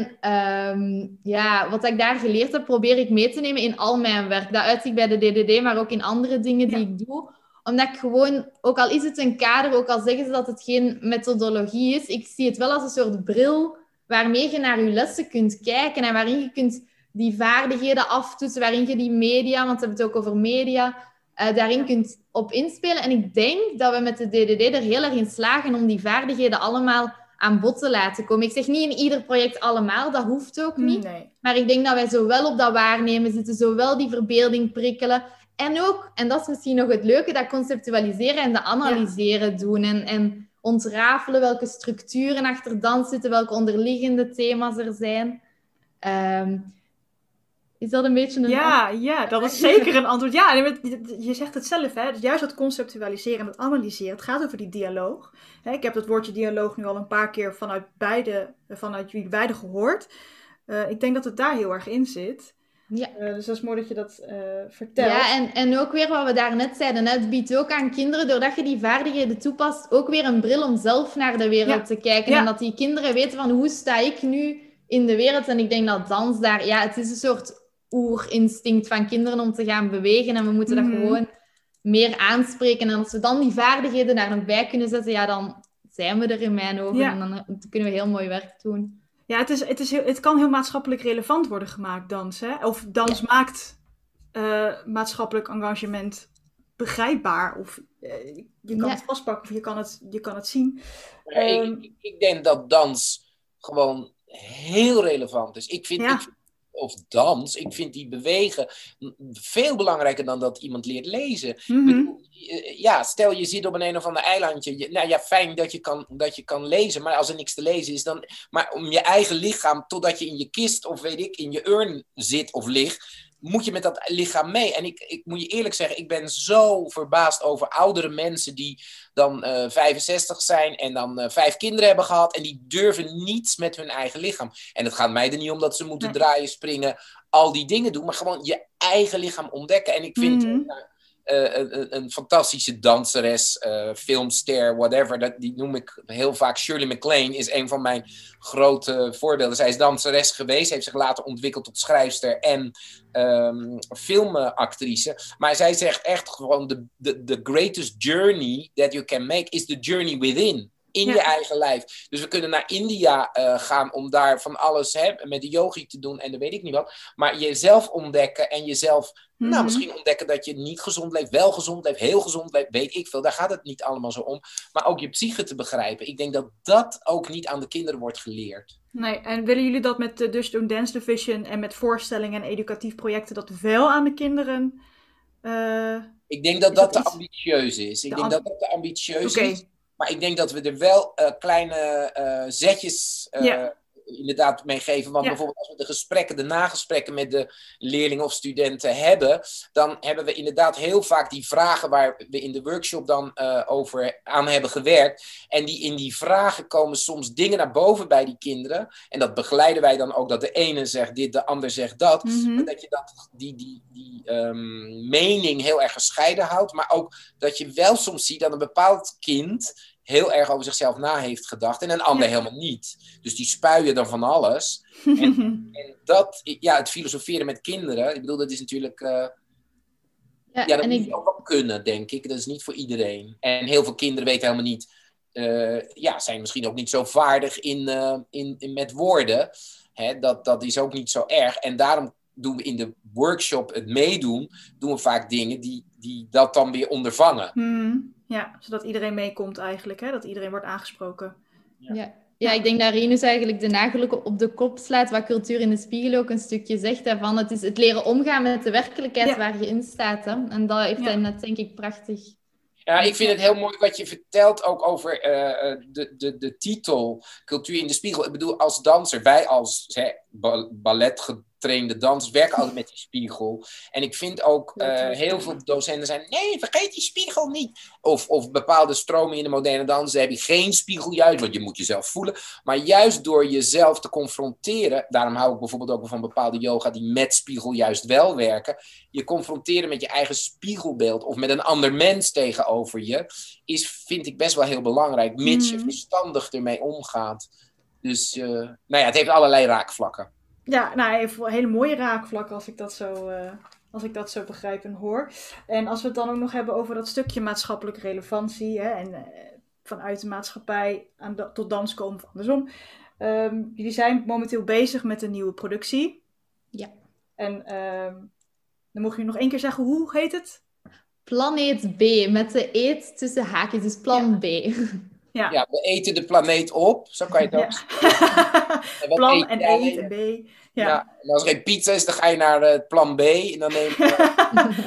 um, ja, wat ik daar geleerd heb, probeer ik mee te nemen in al mijn werk. Dat uitzicht bij de DDD, maar ook in andere dingen die ja. ik doe. Omdat ik gewoon, ook al is het een kader, ook al zeggen ze dat het geen methodologie is, ik zie het wel als een soort bril waarmee je naar je lessen kunt kijken en waarin je kunt die vaardigheden aftoetsen, waarin je die media, want we hebben het ook over media, uh, daarin kunt op inspelen. En ik denk dat we met de DDD er heel erg in slagen om die vaardigheden allemaal aan bod te laten komen. Ik zeg niet in ieder project allemaal, dat hoeft ook niet. Nee. Maar ik denk dat wij zowel op dat waarnemen zitten, zowel die verbeelding prikkelen. En ook, en dat is misschien nog het leuke, dat conceptualiseren en dat analyseren ja. doen. En, en ontrafelen welke structuren achter dans zitten, welke onderliggende thema's er zijn. Um, is dat een beetje een Ja, ja dat is zeker een antwoord. Ja, je zegt het zelf, hè? juist dat conceptualiseren en het analyseren. Het gaat over die dialoog. Ik heb het woordje dialoog nu al een paar keer vanuit, beide, vanuit jullie beiden gehoord. Uh, ik denk dat het daar heel erg in zit. Ja. Uh, dus dat is mooi dat je dat uh, vertelt. Ja, en, en ook weer wat we daarnet zeiden. Hè? Het biedt ook aan kinderen, doordat je die vaardigheden toepast, ook weer een bril om zelf naar de wereld ja. te kijken. Ja. En dat die kinderen weten van hoe sta ik nu in de wereld. En ik denk dat dans daar, ja, het is een soort oerinstinct van kinderen om te gaan bewegen. En we moeten mm. dat mhm. gewoon meer aanspreken. En als we dan die vaardigheden daar nog bij kunnen zetten, ja, dan zijn we er in mijn ogen. Ja. En dan kunnen we heel mooi werk doen. Ja, het, is, het, is heel, het kan heel maatschappelijk relevant worden gemaakt, dans. Hè? Of dans ja. maakt uh, maatschappelijk engagement begrijpbaar. Of uh, je kan ja. het vastpakken of je kan het, je kan het zien. Nee, um, ik, ik, denk dat dans gewoon heel relevant is. Ik vind, ja. ik vind of dans. Ik vind die bewegen veel belangrijker dan dat iemand leert lezen. Mm -hmm. Ja, stel je zit op een een of ander eilandje. Nou ja, fijn dat je, kan, dat je kan lezen, maar als er niks te lezen is, dan. Maar om je eigen lichaam, totdat je in je kist of weet ik, in je urn zit of ligt moet je met dat lichaam mee. En ik, ik moet je eerlijk zeggen, ik ben zo verbaasd over oudere mensen die dan uh, eh, 65 zijn en dan uh, vijf kinderen hebben gehad. En die durven niets met hun eigen lichaam. En het gaat mij er niet om dat ze moeten nee. draaien, springen, al die dingen doen. Maar gewoon je eigen lichaam ontdekken. En ik vind, mm -hmm. Eh, een, een, fantastische danseres, uh, filmster, whatever. Dat, die noem ik heel vaak. Shirley MacLaine is een van mijn grote voorbeelden. Zij is danseres geweest, heeft zich later ontwikkeld tot schrijfster en um, filmactrice. Maar zij zegt echt gewoon: the, the, the greatest journey that you can make is the journey within in je eigen lijf. Dus we kunnen naar India uh, gaan om daar van alles hè, met de yogi te doen en dan weet ik niet wat. Maar jezelf ontdekken en jezelf, nou mhm. misschien ontdekken dat je niet gezond leeft, wel gezond leeft, heel gezond leeft, weet ik veel. Daar gaat het niet allemaal zo om. Maar ook je psyche te begrijpen. Ik denk dat dat ook niet aan de kinderen wordt geleerd. Nee, en willen jullie dat met de Dus Doen Dance Division en met voorstellingen en educatief projecten dat wel aan de kinderen... Uh, ik denk dat dat, te ambitieus is. Ik denk dat dat te ambitieus is. Maar ik denk dat we er wel uh, kleine zetjes uh, inderdaad mee geven. Want bijvoorbeeld als we de gesprekken, de nagesprekken met de leerlingen of studenten hebben, dan hebben we inderdaad heel vaak die vragen waar we in de workshop dan over aan hebben gewerkt. En die, in die vragen komen soms dingen naar boven bij die kinderen. En dat begeleiden wij dan ook, dat de ene zegt dit, de ander zegt dat. Mm Dat je dat, die, die, die um, mening heel erg gescheiden houdt. Maar ook dat je wel soms ziet dat een bepaald kind heel erg over zichzelf na heeft gedacht en een ander helemaal niet. Dus die spuien dan van alles. en, en, dat, ja, het filosoferen met kinderen, ik bedoel, dat is natuurlijk. Uh, ja, ja, dat moet ik... je ook wel kunnen, denk ik. Dat is niet voor iedereen. En heel veel kinderen weten helemaal niet. Uh, ja, zijn misschien ook niet zo vaardig in, uh, in, in, met woorden. Hè, dat, dat is ook niet zo erg. En daarom doen we in de workshop het meedoen, doen we vaak dingen die, die dat dan weer ondervangen. Hmm. Ja, zodat iedereen meekomt eigenlijk, hè? dat iedereen wordt aangesproken. Ja. ja. Ja, ik denk dat Rinus eigenlijk de nagel op de kop slaat, wat cultuur in de spiegel ook een stukje zegt daarvan. Het is het leren omgaan met de werkelijkheid waar je in staat. Hè? En dat heeft hij net, denk ik, prachtig. Ja, ik vind het heel mooi wat je vertelt ook over uh, de, de, de titel Cultuur in de Spiegel. Ik bedoel, als danser, wij als hè, ballet getrainde dansers werken altijd met die spiegel. En ik vind ook uh, heel veel docenten zijn, nee, vergeet die spiegel niet. Of, of bepaalde stromingen in de moderne dans heb je geen spiegel juist, want je moet jezelf voelen. Maar juist door jezelf te confronteren, daarom hou ik bijvoorbeeld ook van bepaalde yoga die met spiegel juist wel werken. Je confronteren met je eigen spiegelbeeld of met een ander mens tegenover je, is, vind ik best wel heel belangrijk, mits je mhm. verstandig ermee omgaat. Dus uh, nou ja, het heeft allerlei raakvlakken. Ja, nou, heeft hele mooie raakvlakken als ik dat zo, uh, als ik dat zo begrijp en hoor. En als we het dan ook nog hebben over dat stukje maatschappelijke relevantie hè, en uh, vanuit de maatschappij aan tot dans komen of andersom. Um, jullie zijn momenteel bezig met een nieuwe productie. Ja. En um, dan mocht je nog één keer zeggen, hoe heet het? Planeet B, met de eet tussen haakjes, dus plan B. Ja. ja, we eten de planeet op. Zo kan je het ook ja. Plan en eten B. Ja. ja. en als er geen pizza is, dan ga je naar het plan B. En dan neem je...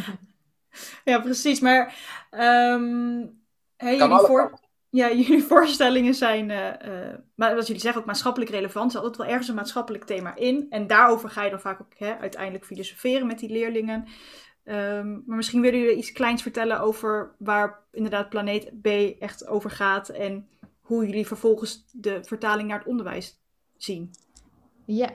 ja, precies. Maar um, hey, jullie, voor... ja, jullie voorstellingen zijn, uh, uh, maar wat jullie zeggen, ook maatschappelijk relevant. Er zit altijd wel ergens een maatschappelijk thema in. En daarover ga je dan vaak ook hè, uiteindelijk filosoferen met die leerlingen. Um, maar misschien willen jullie iets kleins vertellen over waar inderdaad planeet B echt over gaat en hoe jullie vervolgens de vertaling naar het onderwijs zien. Ja,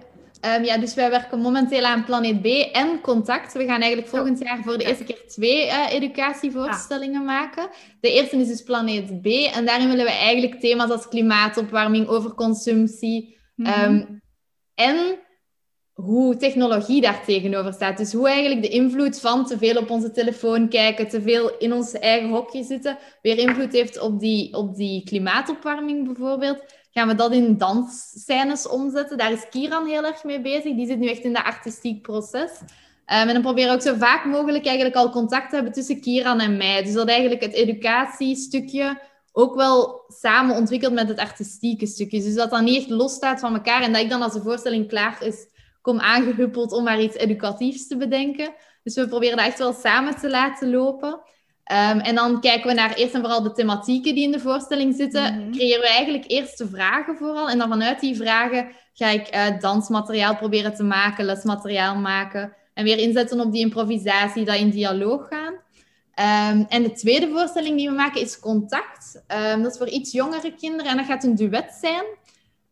um, ja dus wij werken momenteel aan planeet B en contact. We gaan eigenlijk volgend jaar voor de eerste keer twee uh, educatievoorstellingen ah. maken. De eerste is dus planeet B en daarin willen we eigenlijk thema's als klimaatopwarming, overconsumptie um, en hoe technologie daar tegenover staat. Dus hoe eigenlijk de invloed van te veel op onze telefoon kijken, te veel in ons eigen hokje zitten, weer invloed heeft op die, op die klimaatopwarming bijvoorbeeld. Gaan we dat in dansscènes omzetten? Daar is Kiran heel erg mee bezig. Die zit nu echt in dat artistiek proces. Um, en dan proberen we ook zo vaak mogelijk eigenlijk al contact te hebben tussen Kiran en mij. Dus dat eigenlijk het educatiestukje ook wel samen ontwikkeld met het artistieke stukje. Dus dat dat niet echt los staat van elkaar en dat ik dan als de voorstelling klaar is kom aangehuppeld om maar iets educatiefs te bedenken. Dus we proberen dat echt wel samen te laten lopen. Ehm, en dan kijken we naar eerst en vooral de thematieken die in de voorstelling zitten. Mm Creëren we eigenlijk eerst de vragen vooral. En dan vanuit die vragen ga ik uh, dansmateriaal proberen te maken, lesmateriaal maken. En weer inzetten op die improvisatie, dat in dialoog gaan. Um, en de tweede voorstelling die we maken is Contact. Um, dat is voor iets jongere kinderen en dat gaat een duet zijn.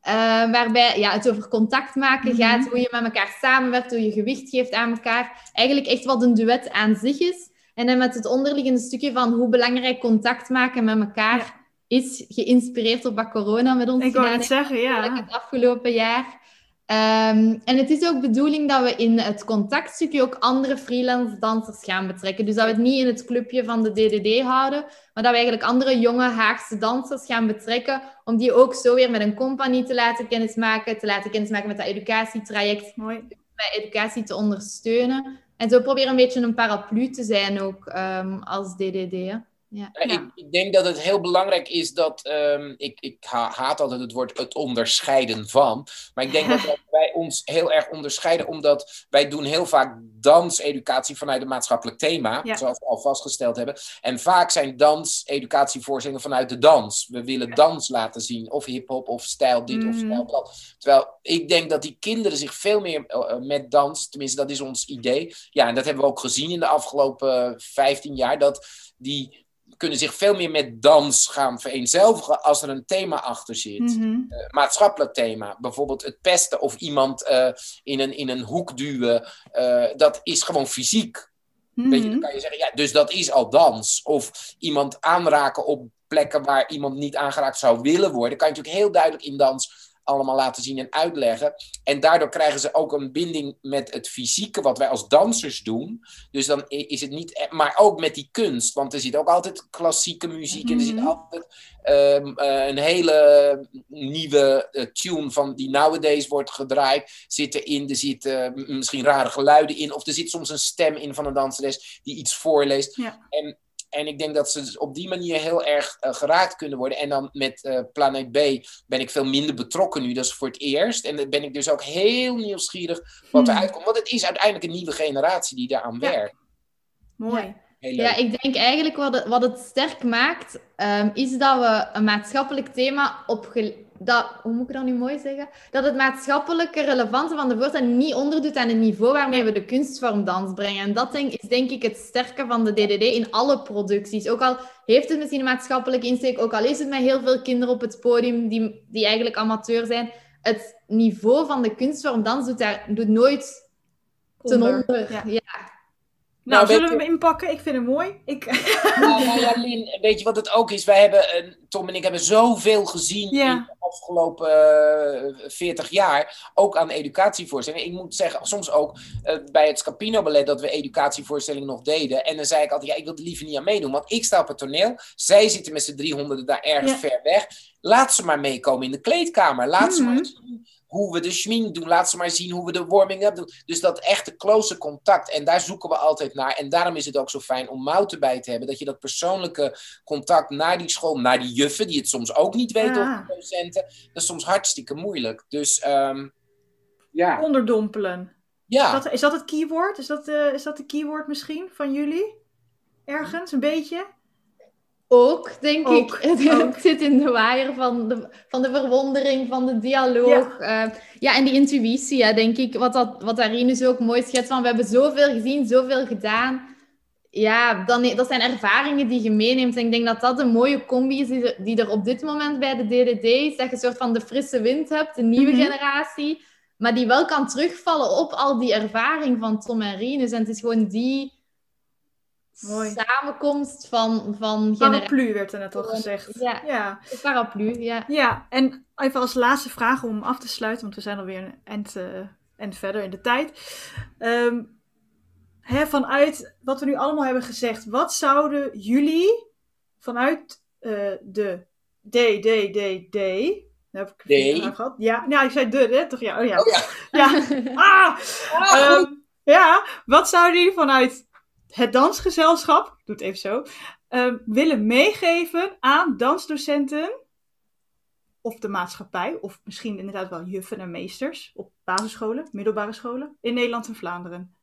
Uh, waarbij ja, het over contact maken mhm. gaat, hoe je met elkaar samenwerkt, hoe je gewicht geeft aan elkaar. Eigenlijk echt wat een duet aan zich is. En dan met het onderliggende stukje van hoe belangrijk contact maken met elkaar is, geïnspireerd op wat corona met ons Ik gedaan het zeggen, ja. het afgelopen jaar. Ehm, en het is ook bedoeling dat we in het contactstukje ook andere freelance dansers gaan betrekken. Dus dat we het niet in het clubje van de DDD houden, maar dat we eigenlijk andere jonge Haagse dansers gaan betrekken, om die ook zo weer met een compagnie te laten kennismaken, te laten kennismaken met dat educatietraject, Mooi. met educatie te ondersteunen. En zo proberen een beetje een paraplu te zijn ook ehm, als DDD. hè. Ja. Ja, Ik, ik denk dat het heel belangrijk is dat. ehm, ik, ik ha- haat altijd het woord het onderscheiden van. Maar ik denk dat wij ons heel erg onderscheiden, omdat wij doen heel vaak danseducatie vanuit een maatschappelijk thema, Ja. zoals we al vastgesteld hebben. En vaak zijn danseducatievoorstellingen vanuit de dans. We willen dans laten zien, of hip-hop, of stijl dit of Mhm. stijl dat. Terwijl ik denk dat die kinderen zich veel meer eh, eh, met dans, tenminste dat is ons idee. Ja, en dat hebben we ook gezien in de afgelopen 15 jaar, dat die kunnen zich veel meer met dans gaan vereenzelvigen als er een thema achter zit. Mhm. Eh, maatschappelijk thema. Bijvoorbeeld het pesten of iemand eh, in, een, in een hoek duwen. eh, dat is gewoon fysiek. Weet je, dan Mhm. kan je zeggen, ja, dus dat is al dans. Of iemand aanraken op plekken waar iemand niet aangeraakt zou willen worden. Kan je natuurlijk heel duidelijk in dans allemaal laten zien en uitleggen. En daardoor krijgen ze ook een binding met het fysieke, wat wij als dansers doen. Dus dan is het niet, e- maar ook met die kunst. Want er zit ook altijd klassieke muziek en er zit Mhm. altijd ehm, eh, een hele nieuwe eh, tune van die nowadays wordt gedraaid. Zit erin, er zitten misschien rare geluiden in. Of er zit soms een stem in van een danseres die iets voorleest. Ja. En, en ik denk dat ze dus op die manier heel erg eh, geraakt kunnen worden. En dan met eh, Planet B ben ik veel minder betrokken nu. Dat is voor het eerst. En dan ben ik dus ook heel nieuwsgierig wat Hmm. eruit komt. Want het is uiteindelijk een nieuwe generatie die daaraan Ja. werkt. Mooi. Ja, ik denk eigenlijk wat het, wat het sterk maakt, ehm, is dat we een maatschappelijk thema op dat, hoe moet ik dat nu mooi zeggen? Dat het maatschappelijke relevante van de voorstelling niet onderdoet aan het niveau waarmee we de kunstvorm dans brengen. En dat denk, is denk ik het sterke van de DDD in alle producties. Ook al heeft het misschien een maatschappelijke insteek, ook al is het met heel veel kinderen op het podium die, die eigenlijk amateur zijn, het niveau van de kunstvorm dans doet, daar, doet nooit ten Onder. onder. Ja. Ja. Nou, Nou, zullen we hem inpakken? Ik vind hem mooi. Ik... Nou, nou ja, Lin, weet je wat het ook is? Wij hebben, eh, Tom en ik hebben zoveel gezien Ja. in de afgelopen eh 40 jaar. Ook aan educatievoorstellingen. Ik moet zeggen, soms ook eh, bij het Scapino Ballet dat we educatievoorstellingen nog deden. En dan zei ik altijd, ja, ik wil er liever niet aan meedoen. Want ik sta op het toneel. Zij zitten met z'n driehonderden daar ergens Ja. ver weg. Laat ze maar meekomen in de kleedkamer. Laat ze Mhm. maar zien hoe we de schmink doen. Laat ze maar zien hoe we de warming-up doen. Dus dat echte close contact. En daar zoeken we altijd naar. En daarom is het ook zo fijn om Mout erbij te hebben. Dat je dat persoonlijke contact naar die school, naar die juffen, die het soms ook niet weten, Ja. of de docenten. Dat is soms hartstikke moeilijk. Dus ehm, ja. Onderdompelen. ja. Is dat, is dat het keyword? Is dat, eh, is dat de keyword misschien van jullie? Ergens, een beetje? Ook, denk Ook, ik. Het, ook. het zit in de waaier van de, van de verwondering, van de dialoog. Ja, ja en die intuïtie, denk ik. Wat, dat, wat daarin is ook mooi schetst van, we hebben zoveel gezien, zoveel gedaan. Ja, dan, dat zijn ervaringen die je meeneemt. En ik denk dat dat een mooie combi is die er, die er op dit moment bij de DDD is. Dat je een soort van de frisse wind hebt, de nieuwe Mhm. generatie. Maar die wel kan terugvallen op al die ervaring van Tom en Rinus. En het is gewoon die Mooi. samenkomst van, van generaties. Paraplu werd er net al gezegd. Ja. ja. De paraplu, ja. Ja, en even als laatste vraag om af te sluiten, want we zijn alweer een eind, eh, eind verder in de tijd. Ehm, hè, vanuit wat we nu allemaal hebben gezegd, wat zouden jullie vanuit eh, de D, D, D, D, daar heb ik aan gehad. Ja, nou, ik zei de, hè? Toch? Ja, oh ja. Oh ja. Ja, ah! Ah. Ehm, ja, wat zouden jullie vanuit het dansgezelschap, ik doe het even zo, ehm, willen meegeven aan dansdocenten of de maatschappij, of misschien inderdaad wel juffen en meesters op basisscholen, middelbare scholen in Nederland en Vlaanderen?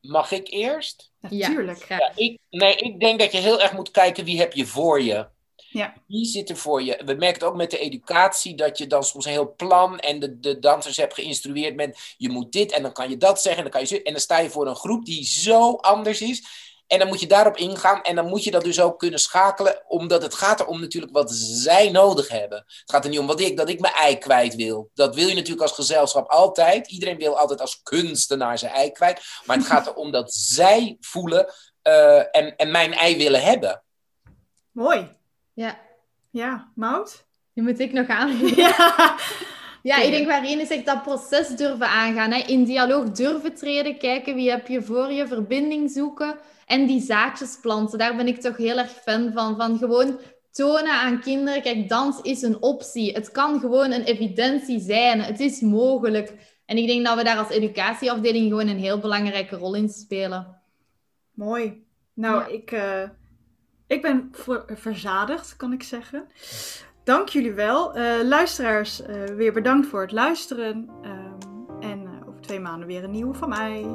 Mag ik eerst? Natuurlijk. Ja, ik, nee, ik denk dat je heel erg moet kijken wie heb je voor je. Ja. Wie zit er voor je? We merken het ook met de educatie dat je dan soms een heel plan en de, de dansers hebt geïnstrueerd met je moet dit en dan kan je dat zeggen en dan kan je en dan sta je voor een groep die zo anders is. En dan moet je daarop ingaan en dan moet je dat dus ook kunnen schakelen, omdat het gaat erom natuurlijk wat zij nodig hebben. Het gaat er niet om wat ik, dat ik mijn ei kwijt wil. Dat wil je natuurlijk als gezelschap altijd. Iedereen wil altijd als kunstenaar zijn ei kwijt. Maar het gaat erom dat zij voelen, eh, en, en mijn ei willen hebben. Mooi. Ja, Ja, Mout? die moet ik nog aan. Ja. Ja, ik denk waarin is echt dat proces durven aangaan. Hè? In dialoog durven treden, kijken wie heb je voor je, verbinding zoeken en die zaadjes planten. Daar ben ik toch heel erg fan van. Van gewoon tonen aan kinderen, kijk, dans is een optie. Het kan gewoon een evidentie zijn. Het is mogelijk. En ik denk dat we daar als educatieafdeling gewoon een heel belangrijke rol in spelen. Mooi. Nou, Ja. ik, eh, ik ben ver- verzadigd, kan ik zeggen. Dank jullie wel. Eh, luisteraars, eh, weer bedankt voor het luisteren. Ehm, en eh, over twee maanden weer een nieuwe van mij.